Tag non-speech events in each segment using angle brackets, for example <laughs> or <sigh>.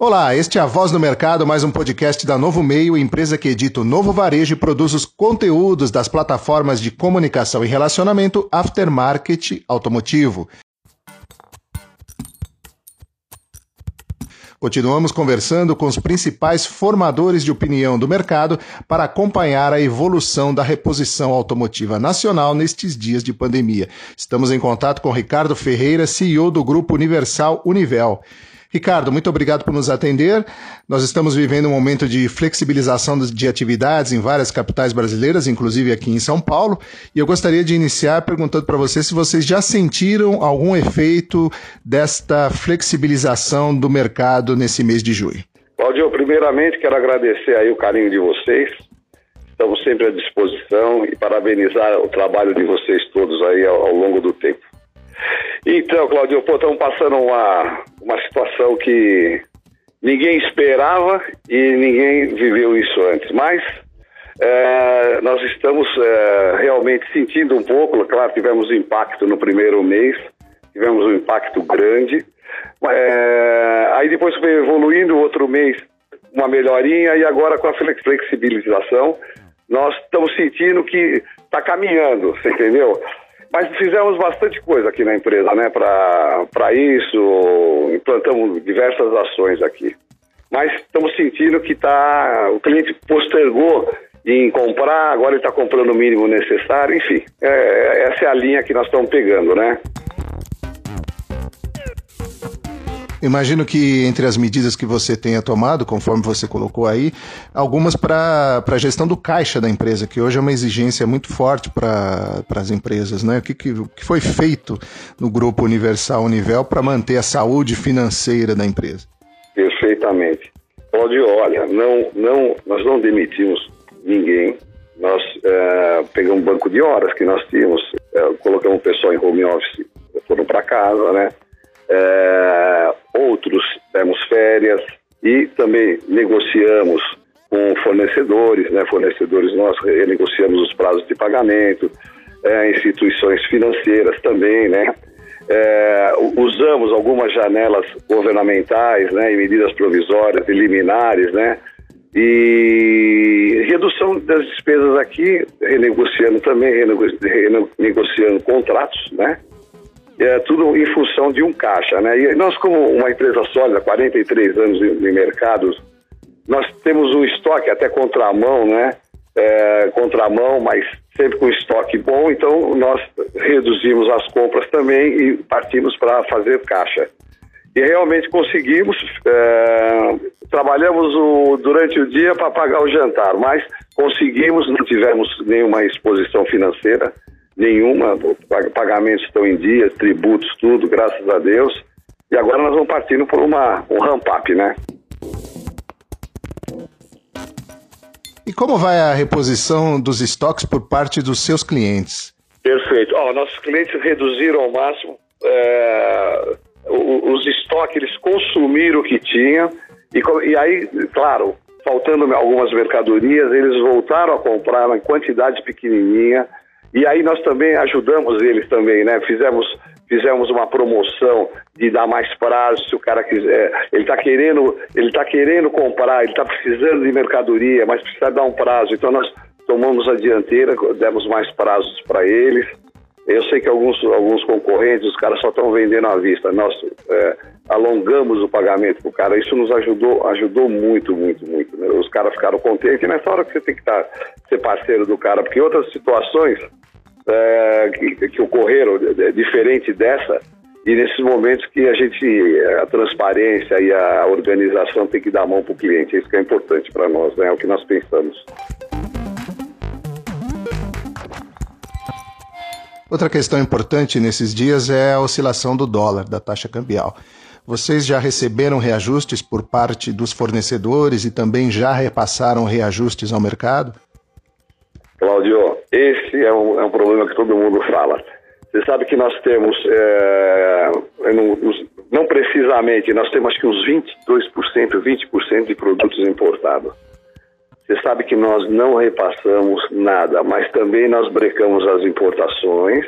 Olá, este é a Voz do Mercado, mais um podcast da Novo Meio, empresa que edita o novo varejo e produz os conteúdos das plataformas de comunicação e relacionamento aftermarket automotivo. Continuamos conversando com os principais formadores de opinião do mercado para acompanhar a evolução da reposição automotiva nacional nestes dias de pandemia. Estamos em contato com Ricardo Ferreira, CEO do Grupo Universal Univel. Ricardo, muito obrigado por nos atender. Nós estamos vivendo um momento de flexibilização de atividades em várias capitais brasileiras, inclusive aqui em São Paulo, e eu gostaria de iniciar perguntando para você se vocês já sentiram algum efeito desta flexibilização do mercado nesse mês de julho. Claudio, primeiramente quero agradecer aí o carinho de vocês. Estamos sempre à disposição e parabenizar o trabalho de vocês todos aí ao, ao longo do tempo. Então, Claudio, pô, estamos passando uma, uma situação que ninguém esperava e ninguém viveu isso antes. Mas é, nós estamos é, realmente sentindo um pouco, claro, tivemos impacto no primeiro mês, tivemos um impacto grande. É, aí depois foi evoluindo, outro mês uma melhorinha e agora com a flexibilização nós estamos sentindo que está caminhando, você entendeu? Mas fizemos bastante coisa aqui na empresa, né, para isso, implantamos diversas ações aqui. Mas estamos sentindo que tá, o cliente postergou em comprar, agora ele está comprando o mínimo necessário, enfim, é, essa é a linha que nós estamos pegando, né? Imagino que entre as medidas que você tenha tomado, conforme você colocou aí, algumas para a gestão do caixa da empresa, que hoje é uma exigência muito forte para as empresas. Né? O que, que, que foi feito no Grupo Universal Univel para manter a saúde financeira da empresa? Perfeitamente. Pode, olha, não, não, nós não demitimos ninguém. Nós é, pegamos um banco de horas que nós tínhamos, é, colocamos o pessoal em home office, foram para casa, né? É, demos férias e também negociamos com fornecedores, né? Fornecedores nós renegociamos os prazos de pagamento, é, instituições financeiras também, né? É, usamos algumas janelas governamentais, né? E medidas provisórias, liminares, né? E redução das despesas aqui, renegociando também, renegociando contratos, né? É tudo em função de um caixa, né? E nós, como uma empresa sólida, 43 anos de, de mercado, nós temos um estoque até contramão, né? É, contramão, mas sempre com estoque bom, então nós reduzimos as compras também e partimos para fazer caixa. E realmente conseguimos, é, trabalhamos o, durante o dia para pagar o jantar, mas conseguimos, não tivemos nenhuma exposição financeira, nenhuma, pagamentos estão em dia, tributos, tudo, graças a Deus. E agora nós vamos partindo por uma, um ramp-up, né? E como vai a reposição dos estoques por parte dos seus clientes? Perfeito. Oh, nossos clientes reduziram ao máximo é, os estoques, eles consumiram o que tinham. E, e aí, claro, faltando algumas mercadorias, eles voltaram a comprar em quantidade pequenininha e aí nós também ajudamos eles também, né? Fizemos fizemos uma promoção de dar mais prazo se o cara quiser. Ele está querendo, ele tá querendo comprar, ele está precisando de mercadoria, mas precisa dar um prazo. Então nós tomamos a dianteira, demos mais prazos para eles. Eu sei que alguns, alguns concorrentes, os caras só estão vendendo à vista. Nós é, alongamos o pagamento para o cara. Isso nos ajudou, ajudou muito, muito, muito. Né? Os caras ficaram contentes. E nessa hora que você tem que estar, tá, ser parceiro do cara, porque outras situações é, que, que, ocorreram diferente dessa, e nesses momentos que a gente, a transparência e a organização tem que dar a mão para o cliente. Isso que é importante para nós, né? é o que nós pensamos. Outra questão importante nesses dias é a oscilação do dólar, da taxa cambial. Vocês já receberam reajustes por parte dos fornecedores e também já repassaram reajustes ao mercado? Cláudio, esse é um, é um problema que todo mundo fala. Você sabe que nós temos, é, não, não, precisamente, nós temos acho que uns 22%, 20% de produtos importados. Você sabe que nós não repassamos nada, mas também nós brecamos as importações.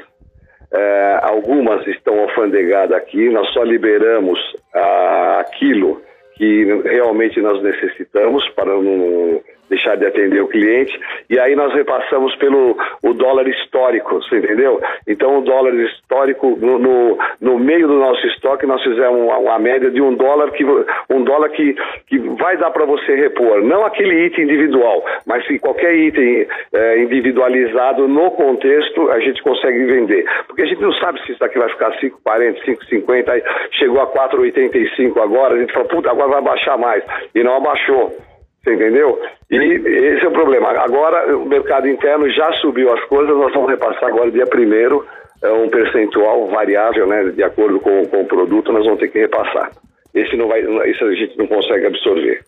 É, algumas estão alfandegadas aqui, nós só liberamos ah, aquilo que realmente nós necessitamos para não deixar de atender o cliente, e aí nós repassamos pelo o dólar histórico, você entendeu? Então o dólar histórico, no, no, no meio do nosso estoque, nós fizemos uma, uma, média de um dólar que um dólar que, que vai dar para você repor, não aquele item individual, mas se qualquer item é, individualizado no contexto, a gente consegue vender. Porque a gente não sabe se isso aqui vai ficar 5,40, 5,50, aí chegou a 4,85 agora, a gente fala, puta, agora vai baixar mais. E não abaixou. Você entendeu? E esse é o problema. Agora o mercado interno já subiu as coisas, nós vamos repassar agora dia primeiro é um percentual variável, né? De acordo com, com o produto, nós vamos ter que repassar. Esse não vai, isso a gente não consegue absorver.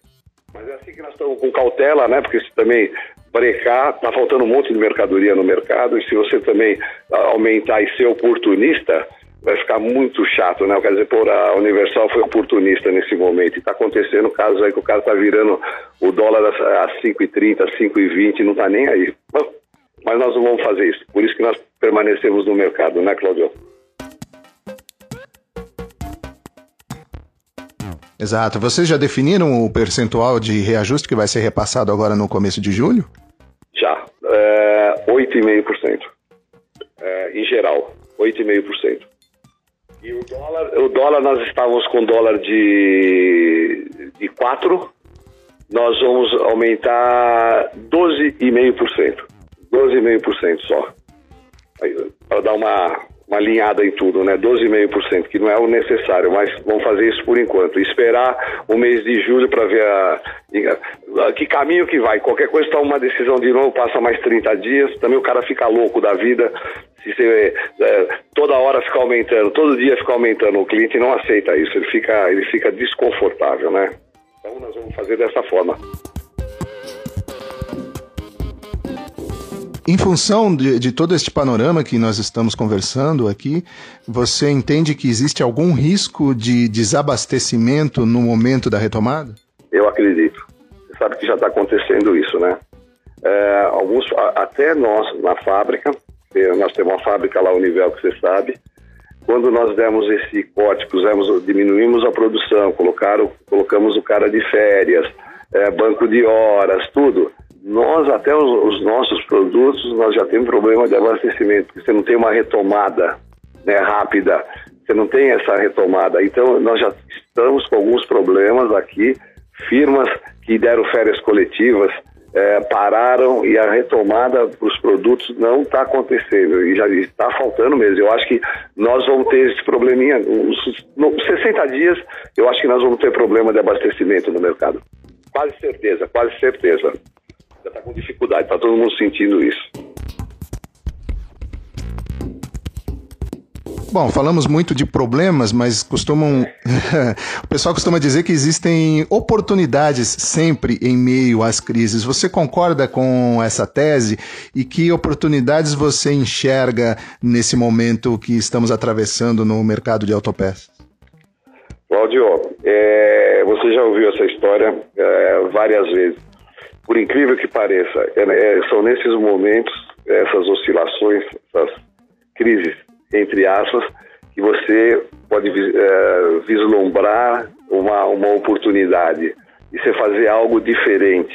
Mas é assim que nós estamos com cautela, né? Porque se também brecar, está faltando um monte de mercadoria no mercado, e se você também aumentar e ser oportunista, vai ficar muito chato, né? Quer dizer, por a Universal foi oportunista nesse momento. E está acontecendo casos aí que o cara está virando o dólar a 5,30, 5,20, não está nem aí. Mas nós não vamos fazer isso. Por isso que nós permanecemos no mercado, né, Claudio? Exato. Vocês já definiram o percentual de reajuste que vai ser repassado agora no começo de julho? Já. É, 8,5%. É, em geral, 8,5%. E o dólar, o dólar nós estávamos com dólar de, de 4, nós vamos aumentar 12,5%. 12,5% só. Para dar uma, uma alinhada em tudo, né? 12,5%, que não é o necessário, mas vamos fazer isso por enquanto. Esperar o mês de julho para ver a, a, que caminho que vai. Qualquer coisa toma uma decisão de novo, passa mais 30 dias, também o cara fica louco da vida, se você é, toda hora ficar aumentando, todo dia ficar aumentando, o cliente não aceita isso, ele fica, ele fica desconfortável, né? Então nós vamos fazer dessa forma. Em função de, de, todo este panorama que nós estamos conversando aqui, você entende que existe algum risco de desabastecimento no momento da retomada? Eu acredito. Você sabe que já está acontecendo isso, né? É, alguns, até nós na fábrica, nós temos uma fábrica lá, o nível que você sabe. Quando nós demos esse corte, pusemos, diminuímos a produção, colocaram, colocamos o cara de férias, é, banco de horas, tudo. Nós, até os, os, nossos produtos, nós já temos problema de abastecimento, porque você não tem uma retomada né, rápida, você não tem essa retomada. Então, nós já estamos com alguns problemas aqui, firmas que deram férias coletivas, é, pararam e a retomada para os produtos não está acontecendo e já está faltando mesmo. Eu acho que nós vamos ter esse probleminha, uns, uns 60 dias, eu acho que nós vamos ter problema de abastecimento no mercado. Quase certeza, quase certeza. Está com dificuldade, está todo mundo sentindo isso. Bom, falamos muito de problemas, mas costumam. <laughs> o pessoal costuma dizer que existem oportunidades sempre em meio às crises. Você concorda com essa tese? E que oportunidades você enxerga nesse momento que estamos atravessando no mercado de autopeças? Claudio, é, você já ouviu essa história é, várias vezes. Por incrível que pareça, é, é são nesses momentos, essas oscilações, essas crises entre aspas, que você pode é, vislumbrar uma, uma oportunidade e você fazer algo diferente.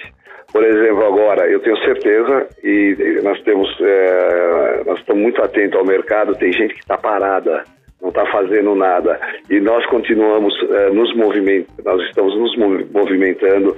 Por exemplo, agora, eu tenho certeza, e nós temos, é, nós estamos muito atentos ao mercado, tem gente que está parada, não está fazendo nada. E nós continuamos é, nos movimentando, nós estamos nos movimentando.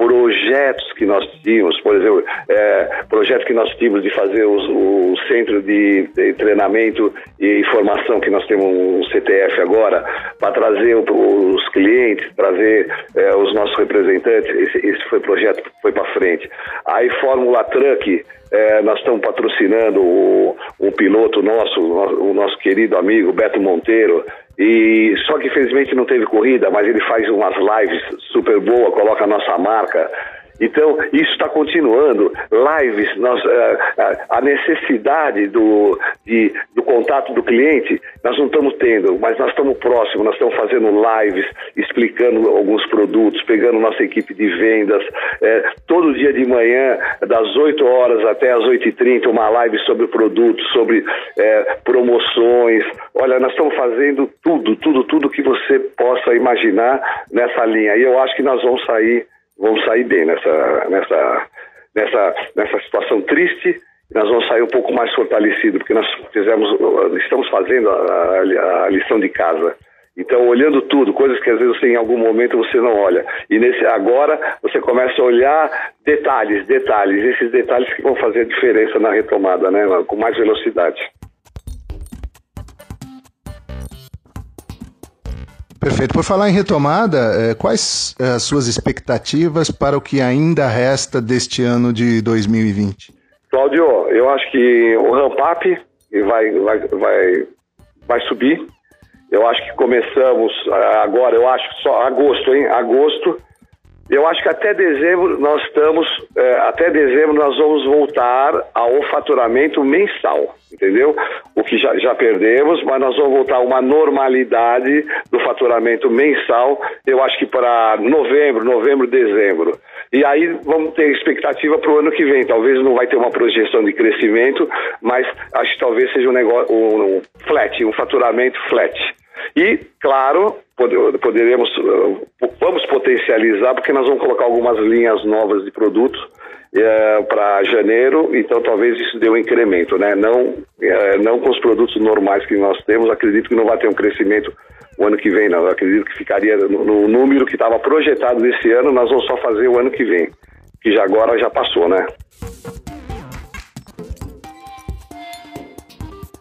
Projetos que nós tínhamos, por exemplo, é, projeto que nós tínhamos de fazer os, o centro de, de, treinamento e formação que nós temos um CTF agora, para trazer os clientes, trazer é, os nossos representantes. Esse, esse foi projeto que foi para frente. Aí Fórmula Truck, é, nós estamos patrocinando o, um piloto nosso, o nosso querido amigo Beto Monteiro, e só que infelizmente não teve corrida, mas ele faz umas lives super boa, coloca a nossa marca. Então, isso está continuando. Lives, nós, eh, a necessidade do, de, do contato do cliente, nós não estamos tendo, mas nós estamos próximos, nós estamos fazendo lives, explicando alguns produtos, pegando nossa equipe de vendas. É, todo dia de manhã, das 8 horas até as 8h30, uma live sobre produtos, sobre é, promoções, Olha, nós estamos fazendo tudo, tudo, tudo que você possa imaginar nessa linha. E eu acho que nós vamos sair, vamos sair bem nessa, nessa, nessa, nessa situação triste. Nós vamos sair um pouco mais fortalecido, porque nós fizemos, estamos fazendo a, a, a lição de casa. Então, olhando tudo, coisas que às vezes em algum momento você não olha. E nesse agora você começa a olhar detalhes, detalhes, esses detalhes que vão fazer a diferença na retomada, né, com mais velocidade. Perfeito. Por falar em retomada, eh, quais eh, as suas expectativas para o que ainda resta deste ano de 2020? Cláudio, eu acho que o ramp-up vai, vai, vai, vai subir. Eu acho que começamos agora, eu acho só agosto, hein? Agosto eu acho que até dezembro nós estamos, é, até dezembro nós vamos voltar ao faturamento mensal, entendeu? O que já, já perdemos, mas nós vamos voltar a uma normalidade do faturamento mensal, eu acho que para novembro, novembro, dezembro. E aí vamos ter expectativa para o ano que vem. Talvez não vai ter uma projeção de crescimento, mas acho que talvez seja um negócio, um flat, um faturamento flat. E, claro, poderemos, uh, vamos potencializar, porque nós vamos colocar algumas linhas novas de produtos é, para janeiro, então talvez isso dê um incremento, né? Não, é, não com os produtos normais que nós temos, acredito que não vai ter um crescimento o ano que vem, não. Eu acredito que ficaria no, no número que estava projetado esse ano, nós vamos só fazer o ano que vem, que já agora já passou, né?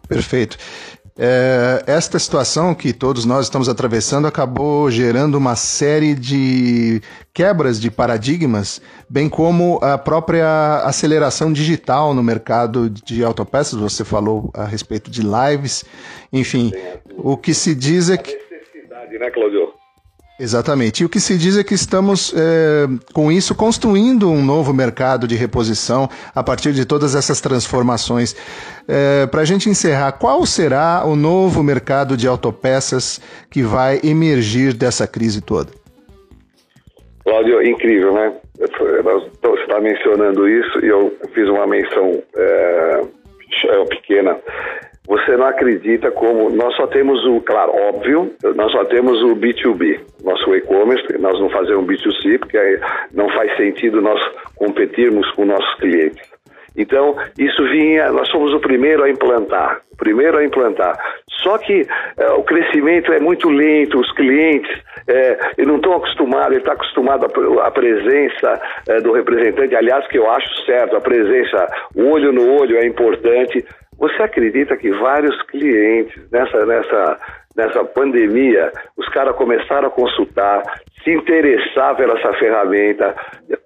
Perfeito. É, esta situação que todos nós estamos atravessando acabou gerando uma série de quebras de paradigmas, bem como a própria aceleração digital no mercado de autopeças. Você falou a respeito de lives, enfim, o que se diz é que. necessidade, né, Claudio? Exatamente. E o que se diz é que estamos, é, com isso, construindo um novo mercado de reposição a partir de todas essas transformações. É, Para a gente encerrar, qual será o novo mercado de autopeças que vai emergir dessa crise toda? Cláudio, incrível, né? Você está mencionando isso e eu fiz uma menção é, pequena você não acredita como nós só temos o, claro, óbvio, nós só temos o B2B, nosso e-commerce, nós não fazemos B2C, porque não faz sentido nós competirmos com nossos clientes. Então, isso vinha, nós somos o primeiro a implantar, o primeiro a implantar. Só que é, o crescimento é muito lento, os clientes é, não estão acostumados, ele está acostumado à presença é, do representante, aliás, que eu acho certo, a presença olho no olho é importante, você acredita que vários clientes nessa, nessa, nessa pandemia, os caras começaram a consultar, se interessar pela essa ferramenta,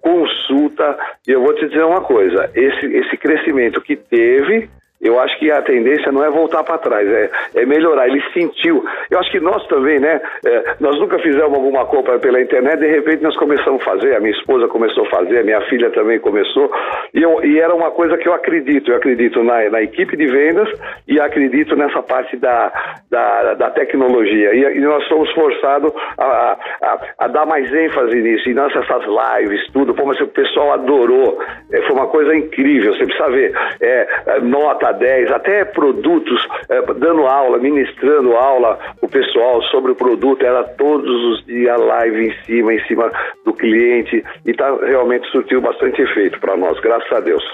consulta, e eu vou te dizer uma coisa, esse, esse crescimento que teve eu acho que a tendência não é voltar para trás, é, é, melhorar. Ele sentiu. Eu acho que nós também, né? É, nós nunca fizemos alguma compra pela internet, de repente nós começamos a fazer, a minha esposa começou a fazer, a minha filha também começou. E, eu, e era uma coisa que eu acredito. Eu acredito na, na equipe de vendas e acredito nessa parte da, da, da tecnologia. E, e, nós somos forçados a, a, a, dar mais ênfase nisso. E nessas lives, tudo, pô, mas o pessoal adorou. É, foi uma coisa incrível. Você precisa ver. É, nota 10, até produtos, é, dando aula, ministrando aula o pessoal sobre o produto, era todos os dias live em cima, em cima do cliente, e tá, realmente surtiu bastante efeito para nós, graças a Deus.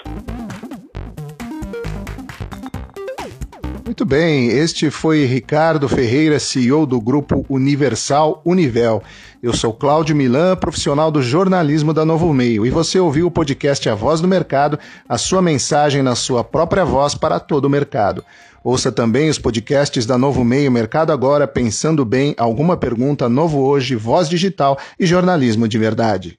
Muito bem, este foi Ricardo Ferreira, CEO do grupo Universal Univel. Eu sou Cláudio Milan, profissional do jornalismo da Novo Meio, e você ouviu o podcast A Voz do Mercado, a sua mensagem na sua própria voz para todo o mercado. Ouça também os podcasts da Novo Meio Mercado Agora, Pensando Bem, Alguma Pergunta, Novo Hoje, Voz Digital e Jornalismo de Verdade.